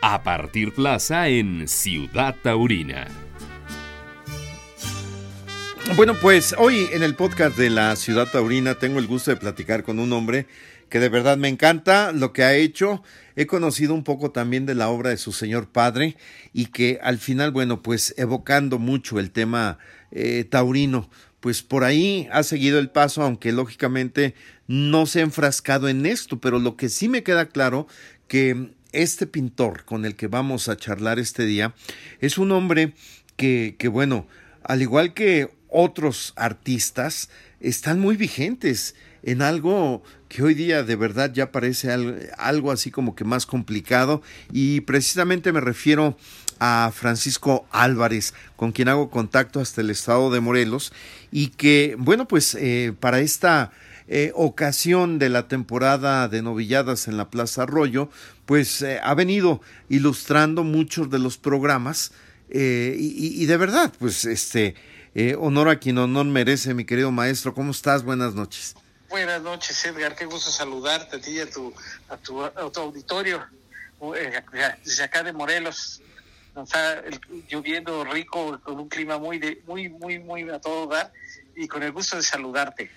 a partir plaza en Ciudad Taurina. Bueno, pues hoy en el podcast de la Ciudad Taurina tengo el gusto de platicar con un hombre que de verdad me encanta lo que ha hecho. He conocido un poco también de la obra de su señor padre y que al final, bueno, pues evocando mucho el tema eh, taurino, pues por ahí ha seguido el paso, aunque lógicamente no se ha enfrascado en esto, pero lo que sí me queda claro que este pintor con el que vamos a charlar este día es un hombre que, bueno, al igual que otros artistas, están muy vigentes en algo que hoy día de verdad ya parece algo, así como que más complicado. Y precisamente me refiero a Francisco Álvarez, con quien hago contacto hasta el estado de Morelos y que, bueno, pues eh, para esta eh, ocasión de la temporada de novilladas en la Plaza Arroyo, pues eh, ha venido ilustrando muchos de los programas y, y, de verdad, pues este, honor a quien honor merece, mi querido maestro. ¿Cómo estás? Buenas noches. Buenas noches, Edgar. Qué gusto saludarte a ti y a tu, a tu, auditorio eh, desde acá de Morelos. Está lloviendo rico, con un clima muy, de, muy, muy, muy a todo dar y con el gusto de saludarte.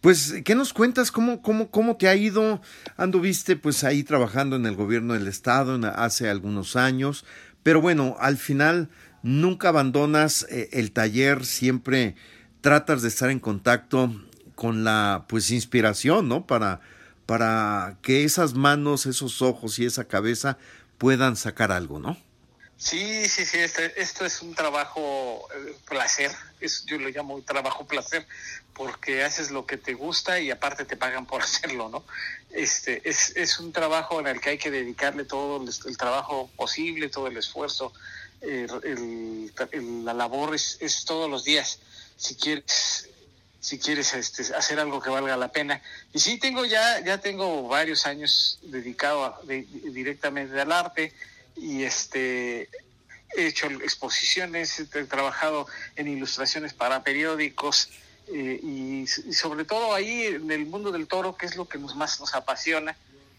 Pues, ¿qué nos cuentas? ¿Cómo, cómo, cómo te ha ido? Anduviste pues ahí trabajando en el gobierno del estado hace algunos años, pero bueno, al final nunca abandonas eh, el taller, siempre tratas de estar en contacto con la pues inspiración, ¿no? Para, para que esas manos, esos ojos y esa cabeza puedan sacar algo, ¿no? Sí, sí, sí, este, esto es un trabajo eh, placer, es, yo lo llamo trabajo placer, porque haces lo que te gusta y aparte te pagan por hacerlo, ¿no? Este, es, es un trabajo en el que hay que dedicarle todo el, trabajo posible, todo el esfuerzo, eh, la labor es, es todos los días. Si quieres si quieres este, hacer algo que valga la pena. Y sí, tengo ya, ya tengo varios años dedicado directamente al arte y este he hecho exposiciones, he trabajado en ilustraciones para periódicos eh, y, sobre todo ahí en el mundo del toro, que es lo que nos más nos apasiona.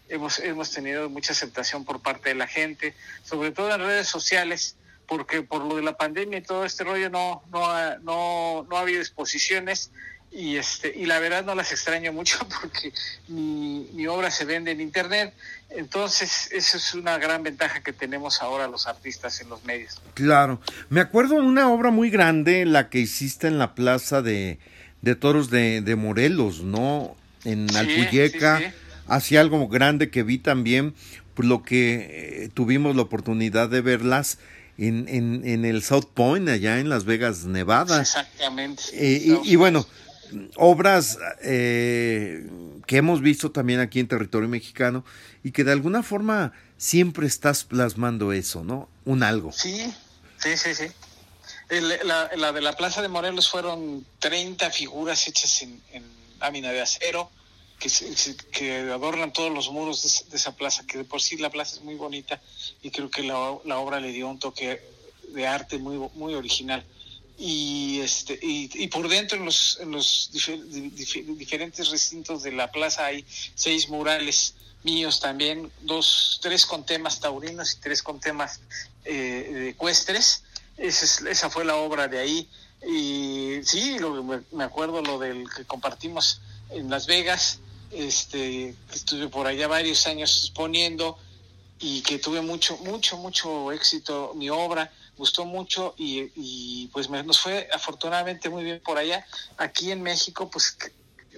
Hemos, hemos tenido mucha aceptación por parte de la gente, sobre todo en redes sociales, porque por lo de la pandemia y todo este rollo no, no, no, no ha habido exposiciones y este y la verdad no las extraño mucho porque mi, mi, obra se vende en internet entonces eso es una gran ventaja que tenemos ahora los artistas en los medios claro me acuerdo una obra muy grande la que hiciste en la plaza de, de toros de, de, Morelos no en Alpuyeca hacía algo grande que vi también por lo que eh, tuvimos la oportunidad de verlas en, en, en, el South Point, allá en Las Vegas, Nevada. Exactamente. Eh, y, bueno, obras eh, que hemos visto también aquí en territorio mexicano y que de alguna forma siempre estás plasmando eso, ¿no? Un algo. Sí, sí, sí, sí. La, de la Plaza de Morelos fueron 30 figuras hechas en, lámina de acero que, que adornan todos los muros de, esa plaza, que de por sí la plaza es muy bonita y creo que la, la obra le dio un toque de arte muy, muy original. Y este y, por dentro en los en los diferentes recintos de la plaza hay seis murales míos también dos tres con temas taurinos y tres con temas eh, ecuestres esa, esa fue la obra de ahí y sí lo, me acuerdo lo del que compartimos en Las Vegas este estuve por allá varios años exponiendo y que tuve mucho mucho mucho éxito mi obra gustó mucho y, pues nos fue afortunadamente muy bien por allá. Aquí en México, pues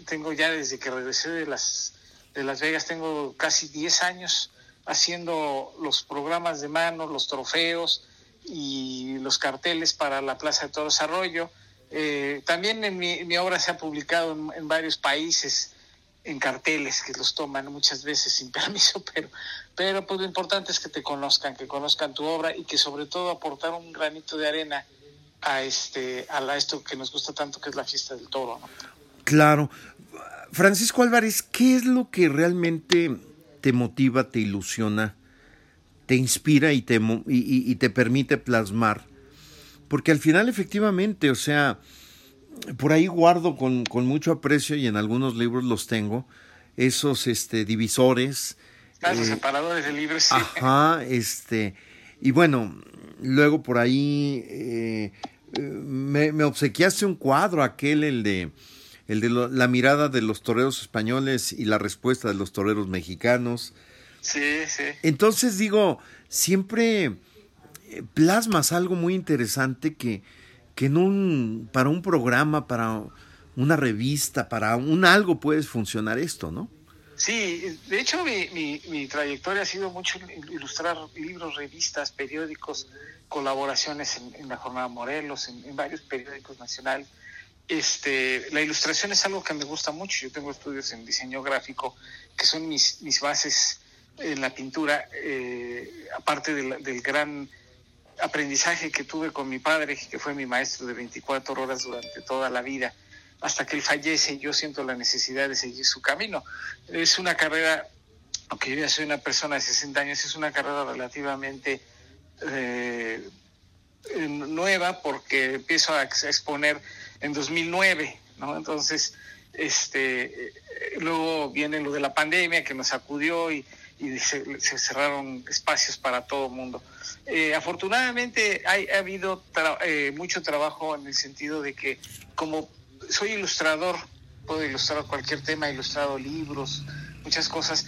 tengo ya desde que regresé de las, de Las Vegas, tengo casi 10 años haciendo los programas de mano, los trofeos y los carteles para la Plaza de Todo Desarrollo. Eh, también en mi, obra se ha publicado en varios países en carteles que los toman muchas veces sin permiso, pero, pero pues lo importante es que te conozcan, que conozcan tu obra y que sobre todo aportar un granito de arena a este a esto que nos gusta tanto que es la fiesta del toro. Claro. Francisco Álvarez, ¿qué es lo que realmente te motiva, te ilusiona, te inspira y te, y, y te permite plasmar? Porque al final efectivamente, o sea, por ahí guardo con, con, mucho aprecio y en algunos libros los tengo, esos este, divisores, Ah, los separadores de libros, sí. Ajá, este, y bueno, luego por ahí eh, me, me, obsequiaste un cuadro, aquel, el de, el de lo, la mirada de los toreros españoles y la respuesta de los toreros mexicanos. Sí, sí. Entonces digo, siempre plasmas algo muy interesante que, que en un, para un programa, para una revista, para un algo puedes funcionar esto, ¿no? Sí, de hecho mi, mi, mi, trayectoria ha sido mucho ilustrar libros, revistas, periódicos, colaboraciones en, en la Jornada Morelos, en, en, varios periódicos nacionales. Este, la ilustración es algo que me gusta mucho. Yo tengo estudios en diseño gráfico, que son mis, mis bases en la pintura, eh, aparte del, gran aprendizaje que tuve con mi padre, que fue mi maestro de 24 horas durante toda la vida, hasta que él fallece, yo siento la necesidad de seguir su camino. Es una carrera, aunque yo ya soy una persona de 60 años, es una carrera relativamente eh, nueva porque empiezo a exponer en 2009, ¿no? Entonces, este, luego viene lo de la pandemia que nos sacudió y, y se, se, cerraron espacios para todo mundo. Eh, afortunadamente hay, ha habido tra eh, mucho trabajo en el sentido de que como soy ilustrador, puedo ilustrar cualquier tema, he ilustrado libros, muchas cosas,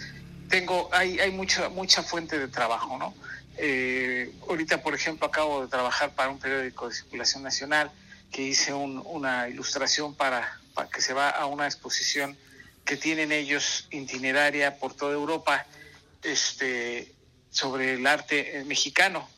tengo, hay, hay mucha, mucha fuente de trabajo, ¿no? Eh, ahorita, por ejemplo, acabo de trabajar para un periódico de circulación nacional que hice un, una ilustración para, para que se va a una exposición que tienen ellos itineraria por toda Europa este, sobre el arte mexicano.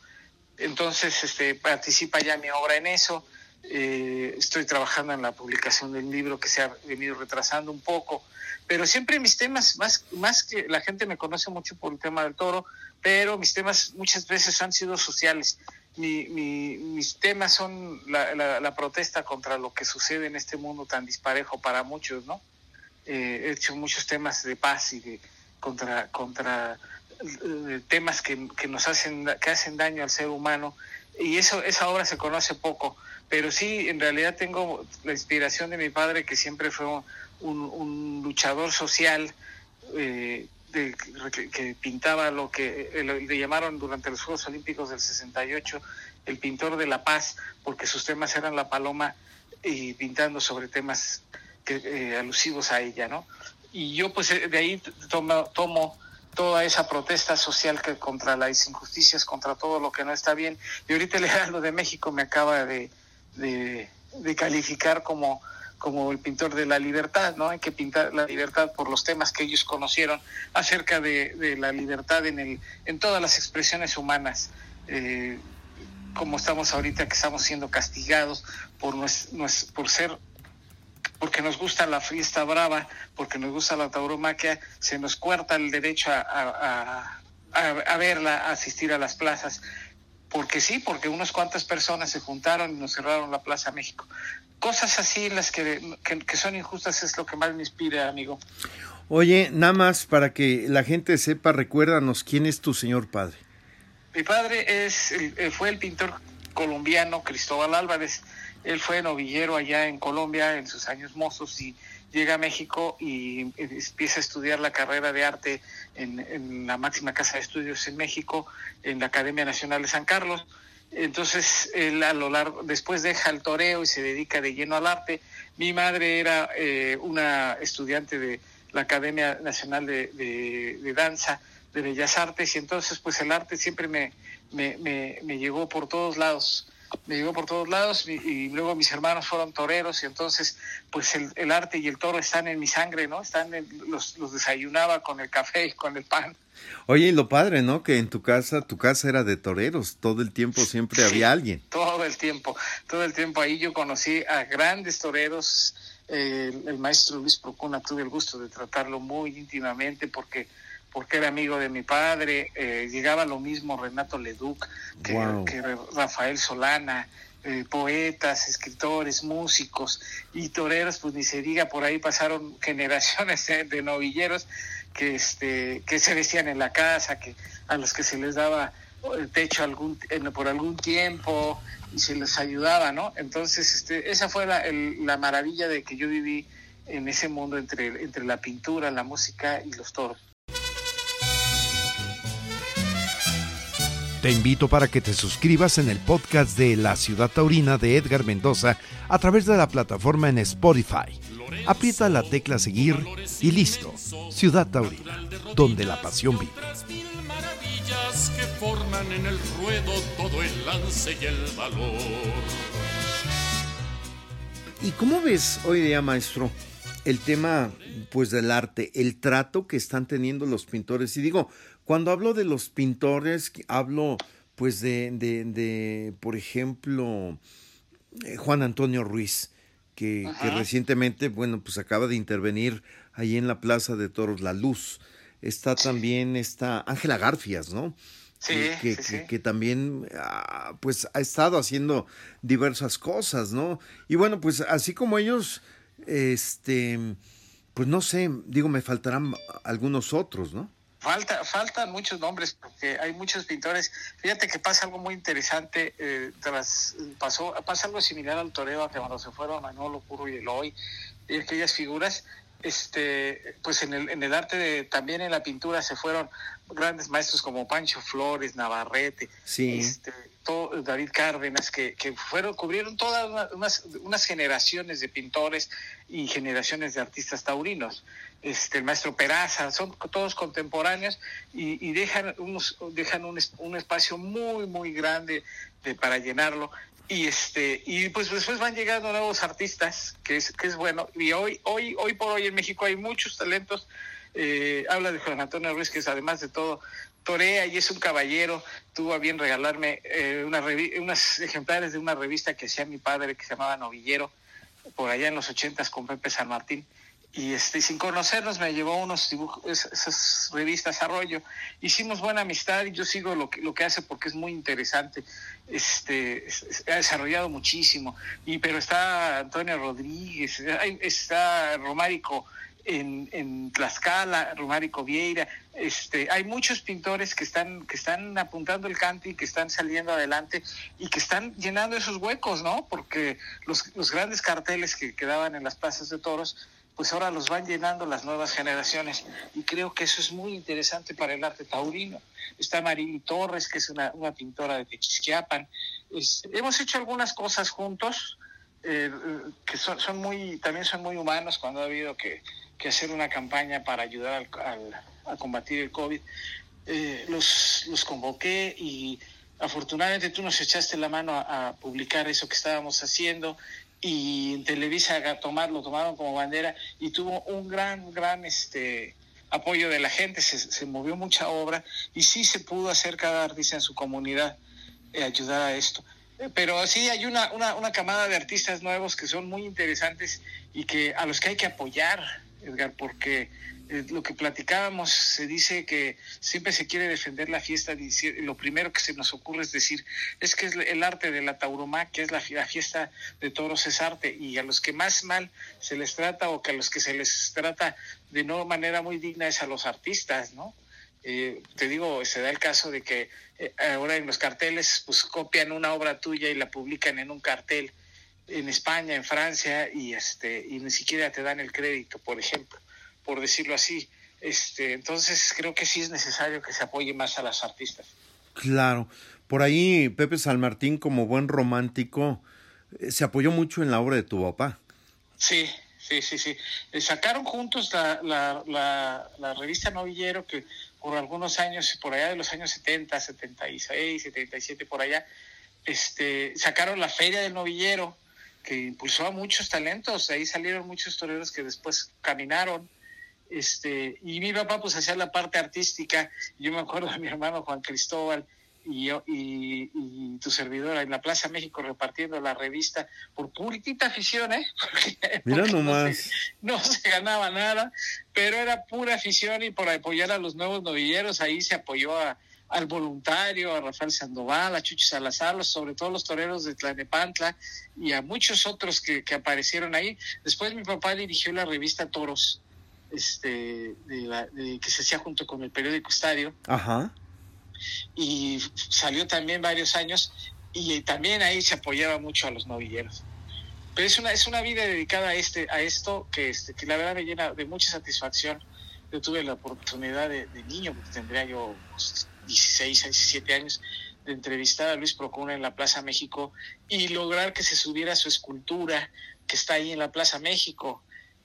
Entonces, este, participa ya mi obra en eso. Eh, estoy trabajando en la publicación del libro que se ha venido retrasando un poco, pero siempre mis temas, más, más que la gente me conoce mucho por el tema del toro, pero mis temas muchas veces han sido sociales. Mi, mi, mis temas son la, protesta contra lo que sucede en este mundo tan disparejo para muchos, ¿no? Eh, he hecho muchos temas de paz y de contra, contra eh, temas que, que, nos hacen, que hacen daño al ser humano y eso, esa obra se conoce poco, pero sí, en realidad tengo la inspiración de mi padre que siempre fue un, luchador social, eh, que, pintaba lo que le llamaron durante los Juegos Olímpicos del 68 el pintor de la paz, porque sus temas eran la paloma y pintando sobre temas eh, alusivos a ella, ¿no? Y yo pues de ahí tomo, tomo toda esa protesta social que contra las injusticias, contra todo lo que no está bien. Y ahorita el Heraldo de México me acaba de, de, calificar como como el pintor de la libertad, ¿no? Hay que pintar la libertad por los temas que ellos conocieron acerca de, la libertad en, el, en todas las expresiones humanas, eh, como estamos ahorita que estamos siendo castigados por, nues, nues, por ser, porque nos gusta la fiesta brava, porque nos gusta la tauromaquia, se nos cuarta el derecho a, a, a, a verla, a asistir a las plazas, porque sí, porque unas cuantas personas se juntaron y nos cerraron la Plaza México cosas así las que, que, que, son injustas es lo que más me inspira, amigo. Oye, nada más para que la gente sepa, recuérdanos quién es tu señor padre. Mi padre es eh, fue el pintor colombiano Cristóbal Álvarez. Él fue novillero allá en Colombia en sus años mozos y llega a México y empieza a estudiar la carrera de arte en, la máxima casa de estudios en México, en la Academia Nacional de San Carlos entonces, él a lo largo, después deja el toreo y se dedica de lleno al arte. Mi madre era eh, una estudiante de la Academia Nacional de, Danza, de Bellas Artes, y entonces, pues el arte siempre me, me, me llegó por todos lados. Me llegó por todos lados y, y, luego mis hermanos fueron toreros y entonces pues el, el, arte y el toro están en mi sangre, ¿no? Están en, los, los desayunaba con el café y con el pan. Oye, y lo padre, ¿no? Que en tu casa, tu casa era de toreros, todo el tiempo siempre sí, había alguien. Todo el tiempo, todo el tiempo ahí yo conocí a grandes toreros, eh, el, el, maestro Luis Procuna, tuve el gusto de tratarlo muy íntimamente porque porque era amigo de mi padre, eh, llegaba lo mismo Renato Leduc, que, wow. que Rafael Solana, eh, poetas, escritores, músicos y toreros, pues ni se diga, por ahí pasaron generaciones de, de novilleros que este que se vestían en la casa, que a los que se les daba el techo algún por algún tiempo y se les ayudaba, ¿no? Entonces, este, esa fue la, el, la maravilla de que yo viví en ese mundo entre, entre la pintura, la música y los toros. Te invito para que te suscribas en el podcast de La Ciudad Taurina de Edgar Mendoza a través de la plataforma en Spotify. Aprieta la tecla seguir y listo. Ciudad Taurina, donde la pasión vive. que forman en el ruedo todo el lance y el valor. ¿Y cómo ves hoy día, maestro, el tema pues del arte, el trato que están teniendo los pintores? Y digo, cuando hablo de los pintores, hablo pues de, de, por ejemplo, eh, Juan Antonio Ruiz, que, que, recientemente, bueno, pues acaba de intervenir ahí en la Plaza de Toros La Luz. Está también esta Ángela Garfias, ¿no? Sí, que, sí, que, también ah, pues ha estado haciendo diversas cosas, ¿no? Y bueno, pues así como ellos, este, pues no sé, digo, me faltarán algunos otros, ¿no? Falta, faltan muchos nombres porque hay muchos pintores. Fíjate que pasa algo muy interesante. Eh, pasó, pasa algo similar al toreo que cuando se fueron Manolo, Curro y Eloy y aquellas figuras. Este, pues en el, en el arte de, también en la pintura se fueron grandes maestros como Pancho Flores, Navarrete, este, David Cárdenas, que, que, fueron, cubrieron todas unas, unas generaciones de pintores y generaciones de artistas taurinos este, el maestro Peraza, son todos contemporáneos y, dejan, unos, dejan un, un, espacio muy, muy grande de, para llenarlo. Y este y pues después van llegando nuevos artistas, que es, que es bueno. Y hoy, hoy, hoy por hoy en México hay muchos talentos. Eh, habla de Juan Antonio Ruiz, que es además de todo torea y es un caballero. Tuvo a bien regalarme eh, una unos ejemplares de una revista que hacía mi padre, que se llamaba Novillero, por allá en los ochentas con Pepe San Martín y este sin conocernos me llevó unos dibujos, esas revistas Arroyo. Hicimos buena amistad y yo sigo lo que, lo que hace porque es muy interesante. Este, ha desarrollado muchísimo. Y pero está Antonio Rodríguez, está Romárico en, en Tlaxcala, Romárico Vieira, este, hay muchos pintores que están, que están apuntando el canto y que están saliendo adelante y que están llenando esos huecos, ¿no? Porque los, los grandes carteles que quedaban en las plazas de toros, pues ahora los van llenando las nuevas generaciones y creo que eso es muy interesante para el arte taurino. Está Marili Torres, que es una, pintora de Techisquiapan. hemos hecho algunas cosas juntos eh, que son, son, muy, también son muy humanos cuando ha habido que, hacer una campaña para ayudar al, a combatir el COVID. Eh, los, los convoqué y afortunadamente tú nos echaste la mano a, publicar eso que estábamos haciendo y en Televisa tomar, lo tomaron como bandera y tuvo un gran, gran este apoyo de la gente, se, movió mucha obra y sí se pudo hacer cada artista en su comunidad eh, ayudar a esto. Eh, pero sí hay una, una, una camada de artistas nuevos que son muy interesantes y que a los que hay que apoyar, Edgar, porque eh, lo que platicábamos, se dice que siempre se quiere defender la fiesta, lo primero que se nos ocurre es decir, es que es el arte de la tauromaquia, es la, fiesta de toros es arte, y a los que más mal se les trata o que a los que se les trata de no manera muy digna es a los artistas, ¿no? Eh, te digo, se da el caso de que eh, ahora en los carteles pues copian una obra tuya y la publican en un cartel en España, en Francia, y este, y ni siquiera te dan el crédito, por ejemplo por decirlo así. Este, entonces creo que sí es necesario que se apoye más a las artistas. Claro, por ahí Pepe San Martín como buen romántico eh, se apoyó mucho en la obra de tu papá. Sí, sí, sí, sí. Eh, sacaron juntos la, la, la, revista Novillero que por algunos años, por allá de los años 70, 76, 77, por allá, este, sacaron la Feria del Novillero que impulsó a muchos talentos. De ahí salieron muchos toreros que después caminaron este, y mi papá pues hacía la parte artística, yo me acuerdo de mi hermano Juan Cristóbal y, yo, y, tu servidora en la Plaza México repartiendo la revista por puritita afición, ¿eh? Mira nomás. No se, ganaba nada, pero era pura afición y por apoyar a los nuevos novilleros, ahí se apoyó a, al voluntario, a Rafael Sandoval, a Chucho Salazar, sobre todo los toreros de Tlanepantla y a muchos otros que, que aparecieron ahí. Después mi papá dirigió la revista Toros este, de que se hacía junto con el periódico Estadio. Ajá. Y salió también varios años y también ahí se apoyaba mucho a los novilleros. Pero es una, es una vida dedicada a, este, a esto que, este, que la verdad me llena de mucha satisfacción. Yo tuve la oportunidad de, niño, porque tendría yo 16 a 17 años, de entrevistar a Luis Procuna en la Plaza México y lograr que se subiera su escultura que está ahí en la Plaza México.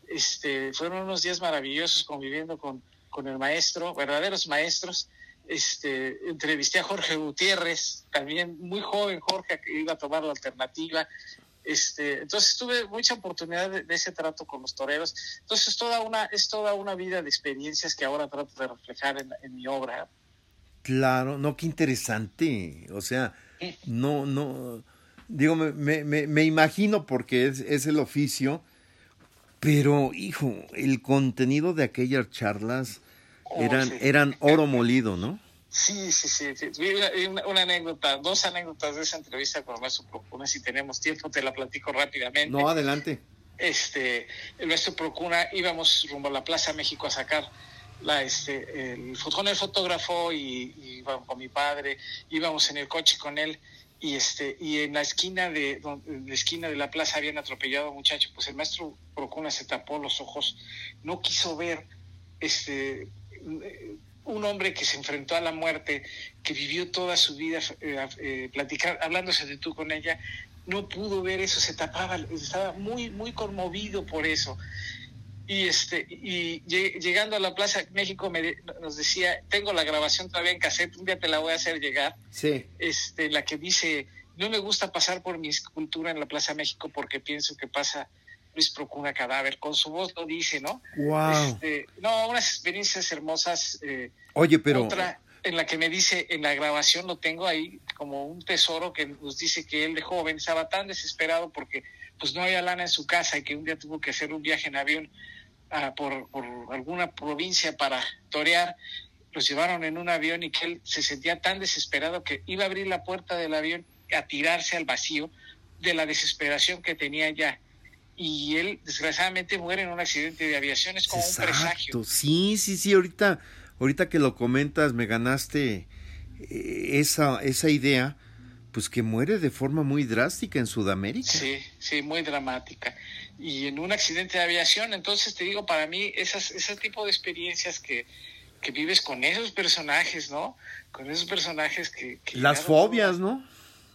Este, fueron unos días maravillosos conviviendo con, con el maestro, verdaderos maestros. Este, entrevisté a Jorge Gutiérrez, también muy joven Jorge, que iba a tomar la alternativa. Este, entonces tuve mucha oportunidad de, ese trato con los toreros. Entonces es toda una, es toda una vida de experiencias que ahora trato de reflejar en mi obra. Claro, no, qué interesante. O sea, no, no, digo, me, me, me imagino porque es, es, el oficio, pero, hijo, el contenido de aquellas charlas oh, eran, eran oro molido, ¿no? Sí, sí, sí. Una, una, anécdota, dos anécdotas de esa entrevista con el maestro Procuna. Si tenemos tiempo, te la platico rápidamente. No, adelante. Este, el maestro Procuna íbamos rumbo a la Plaza México a sacar la, este, el, con el fotógrafo y, y con mi padre, íbamos en el coche con él y este y en la esquina de en la esquina de la plaza habían atropellado a un muchacho pues el maestro Procuna se tapó los ojos no quiso ver este un hombre que se enfrentó a la muerte que vivió toda su vida eh, eh, platicar hablándose de tú con ella no pudo ver eso se tapaba estaba muy muy conmovido por eso y este y llegando a la Plaza México me, nos decía tengo la grabación todavía en cassette un día te la voy a hacer llegar sí. Este la que dice no me gusta pasar por mi escultura en la Plaza México porque pienso que pasa Luis Procuna cadáver con su voz lo dice no wow este, no unas experiencias hermosas eh, oye pero otra en la que me dice en la grabación lo tengo ahí como un tesoro que nos dice que él de joven estaba tan desesperado porque pues no había lana en su casa y que un día tuvo que hacer un viaje en avión por, por, alguna provincia para torear, los llevaron en un avión y que él se sentía tan desesperado que iba a abrir la puerta del avión a tirarse al vacío de la desesperación que tenía ya. Y él desgraciadamente muere en un accidente de aviación, es como un presagio. Sí, sí, sí, ahorita, ahorita que lo comentas me ganaste eh, esa, esa idea pues que muere de forma muy drástica en Sudamérica. Sí, sí, muy dramática. Y en un accidente de aviación, entonces te digo, para mí, esas, ese tipo de experiencias que, que vives con esos personajes, ¿no? Con esos personajes que... Las fobias, ¿no?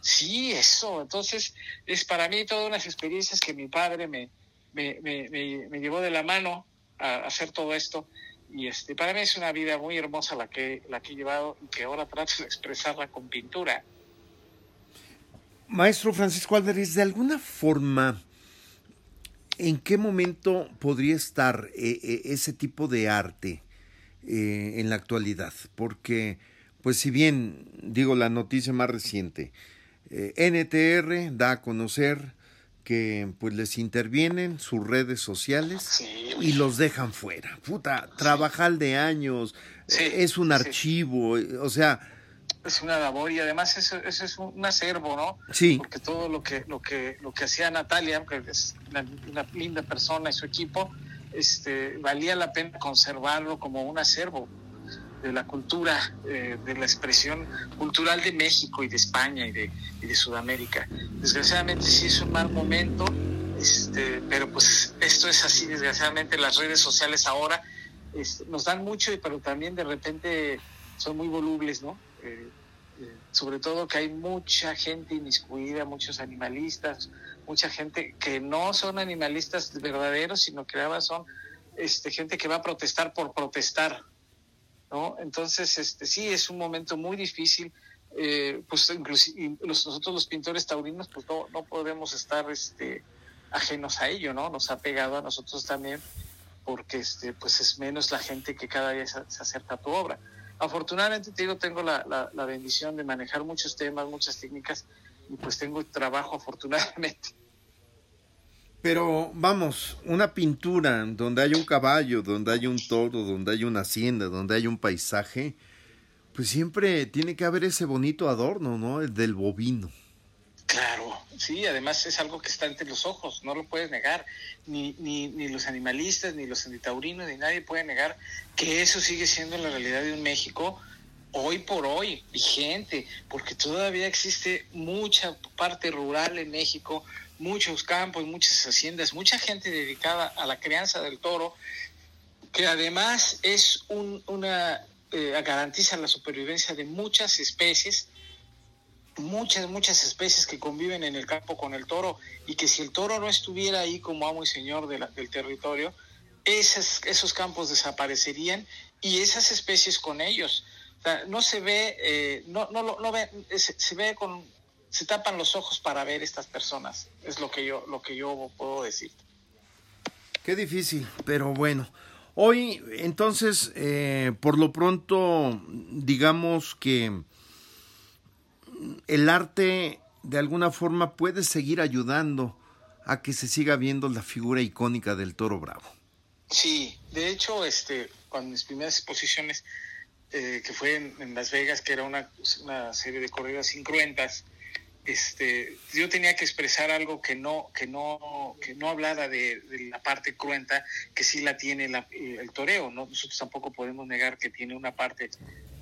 Sí, eso. Entonces, es para mí todas unas experiencias que mi padre me, me, me, me, llevó de la mano a hacer todo esto. Y este, para mí es una vida muy hermosa la que, la que he llevado y que ahora trato de expresarla con pintura. Maestro Francisco Álvarez, de alguna forma, ¿en qué momento podría estar eh, eh, ese tipo de arte eh, en la actualidad? Porque, pues si bien digo la noticia más reciente, NTR da a conocer que pues les intervienen sus redes sociales y los dejan fuera. Puta, trabajar de años, es un archivo, o sea, es una labor y además eso, eso, es un acervo, ¿no? Sí. Porque todo lo que lo que lo que hacía Natalia, que es una, linda persona y su equipo, este valía la pena conservarlo como un acervo de la cultura, eh, de la expresión cultural de México y de España y de, y de Sudamérica. Desgraciadamente sí es un mal momento, este, pero pues esto es así, desgraciadamente las redes sociales ahora este, nos dan mucho, pero también de repente son muy volubles, ¿no? Eh, sobre todo que hay mucha gente inmiscuida, muchos animalistas, mucha gente que no son animalistas verdaderos, sino que además son este, gente que va a protestar por protestar, ¿no? Entonces, este, sí, es un momento muy difícil, eh, pues inclusive nosotros los pintores taurinos, pues no, podemos estar este, ajenos a ello, ¿no? Nos ha pegado a nosotros también, porque este, pues es menos la gente que cada día se acerca a tu obra afortunadamente te digo, tengo la, la, bendición de manejar muchos temas, muchas técnicas, y pues tengo trabajo afortunadamente. Pero vamos, una pintura donde hay un caballo, donde hay un toro, donde hay una hacienda, donde hay un paisaje, pues siempre tiene que haber ese bonito adorno, ¿no? El del bovino. Claro, sí, además es algo que está entre los ojos, no lo puedes negar, ni, ni, ni los animalistas, ni los antitaurinos, ni nadie puede negar que eso sigue siendo la realidad de un México hoy por hoy, vigente, porque todavía existe mucha parte rural en México, muchos campos, muchas haciendas, mucha gente dedicada a la crianza del toro, que además es un, una, eh, garantiza la supervivencia de muchas especies muchas, muchas especies que conviven en el campo con el toro y que si el toro no estuviera ahí como amo y señor de la, del territorio, esos, campos desaparecerían y esas especies con ellos. No se ve, eh, no, no, no, ve, se, se, ve con, se tapan los ojos para ver estas personas. Es lo que yo, lo que yo puedo decir. Qué difícil, pero bueno. Hoy, entonces, eh, por lo pronto, digamos que el arte de alguna forma puede seguir ayudando a que se siga viendo la figura icónica del toro bravo. Sí, de hecho, este, con mis primeras exposiciones, eh, que fue en, Las Vegas, que era una, serie de corridas incruentas, este, yo tenía que expresar algo que no, que no, que no hablara de, de la parte cruenta, que sí la tiene la, el toreo, ¿no? Nosotros tampoco podemos negar que tiene una parte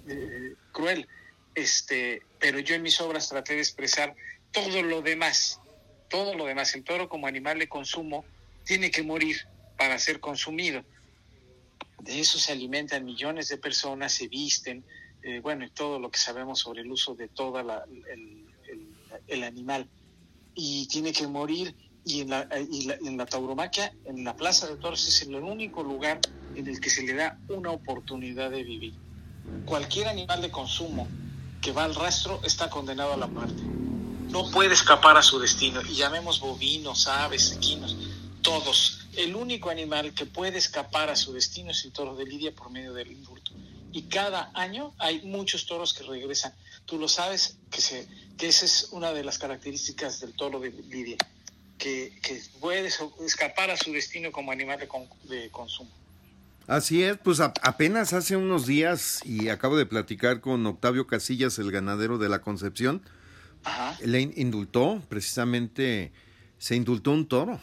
eh, cruel este, pero yo en mis obras traté de expresar todo lo demás, todo lo demás. El toro como animal de consumo tiene que morir para ser consumido. De eso se alimentan millones de personas, se visten, eh, bueno, y todo lo que sabemos sobre el uso de todo el, animal. Y tiene que morir. Y en la, y en la tauromaquia, en la Plaza de Toros, es el único lugar en el que se le da una oportunidad de vivir. Cualquier animal de consumo que va al rastro está condenado a la muerte. No puede escapar a su destino. Y llamemos bovinos, aves, equinos, todos. El único animal que puede escapar a su destino es el toro de Lidia por medio del indulto. Y cada año hay muchos toros que regresan. Tú lo sabes, que, esa es una de las características del toro de Lidia, que, que puede escapar a su destino como animal de, de consumo. Así es, pues apenas hace unos días y acabo de platicar con Octavio Casillas, el ganadero de la Concepción, Ajá. le indultó, precisamente se indultó un toro.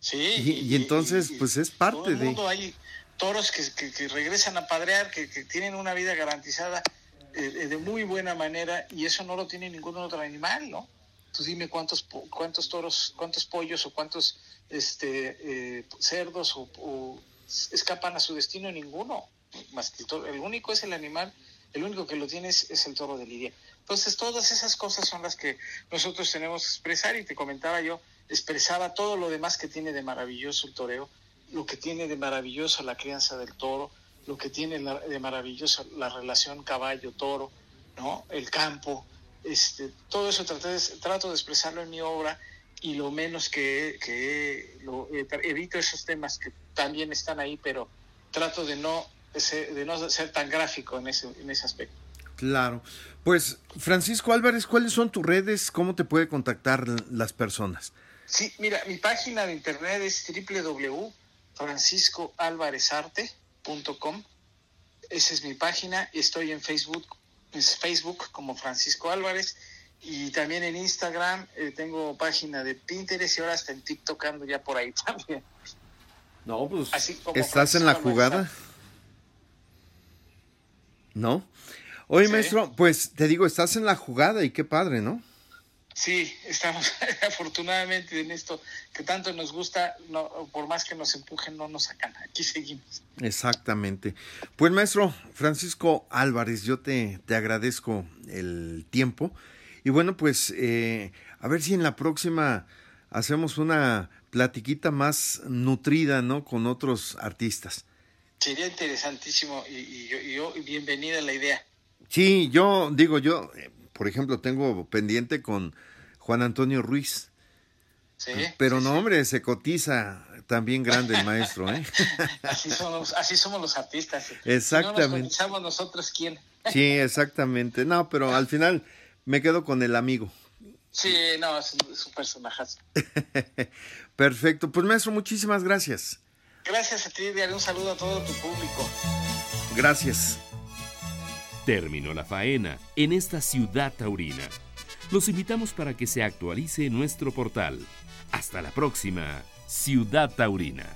Sí. Y, y entonces, y, pues es parte todo el de... mundo hay toros que, que, que regresan a padrear, que, que, tienen una vida garantizada eh, de muy buena manera y eso no lo tiene ningún otro animal, ¿no? Tú dime cuántos cuántos toros, cuántos pollos o cuántos este eh, cerdos o, o escapan a su destino ninguno. Más que el, toro, el único es el animal, el único que lo tiene es, el toro de Lidia. Entonces, todas esas cosas son las que nosotros tenemos que expresar. Y te comentaba yo, expresaba todo lo demás que tiene de maravilloso el toreo, lo que tiene de maravilloso la crianza del toro, lo que tiene de maravilloso la relación caballo-toro, ¿no? El campo. Este, todo eso trato de, trato de expresarlo en mi obra y lo menos que, que lo, evito esos temas que también están ahí, pero trato de no, de no ser tan gráfico en ese, en ese aspecto. Claro. Pues, Francisco Álvarez, ¿cuáles son tus redes? ¿Cómo te puede contactar las personas? Sí, mira, mi página de internet es www.franciscoalvarezarte.com. Esa es mi página. Estoy en Facebook, es Facebook como Francisco Álvarez y también en Instagram eh, tengo página de Pinterest y ahora hasta en TikTok ando ya por ahí también. No, pues Así como ¿estás en la jugada? ¿No? Oye, sí. maestro, pues te digo, estás en la jugada y qué padre, ¿no? Sí, estamos afortunadamente en esto que tanto nos gusta, no, por más que nos empujen, no nos sacan, aquí seguimos. Exactamente. Pues maestro Francisco Álvarez, yo te, te agradezco el tiempo. Y bueno, pues eh, a ver si en la próxima hacemos una platiquita más nutrida, ¿no? Con otros artistas. Sería interesantísimo y, y, y, yo, bienvenida a la idea. Sí, yo digo, yo, eh, por ejemplo, tengo pendiente con Juan Antonio Ruiz. Sí, Pero sí, no, sí. hombre, se cotiza también grande el maestro, ¿eh? así, somos, así somos los artistas. Exactamente. Si no nos cotizamos nosotros, ¿quién? sí, exactamente. No, pero al final me quedo con el amigo. Sí, no, es un, es un personajazo. Perfecto. Pues maestro, muchísimas gracias. Gracias a ti, Diario. Un saludo a todo tu público. Gracias. Terminó la faena en esta ciudad taurina. Los invitamos para que se actualice nuestro portal. Hasta la próxima, Ciudad Taurina.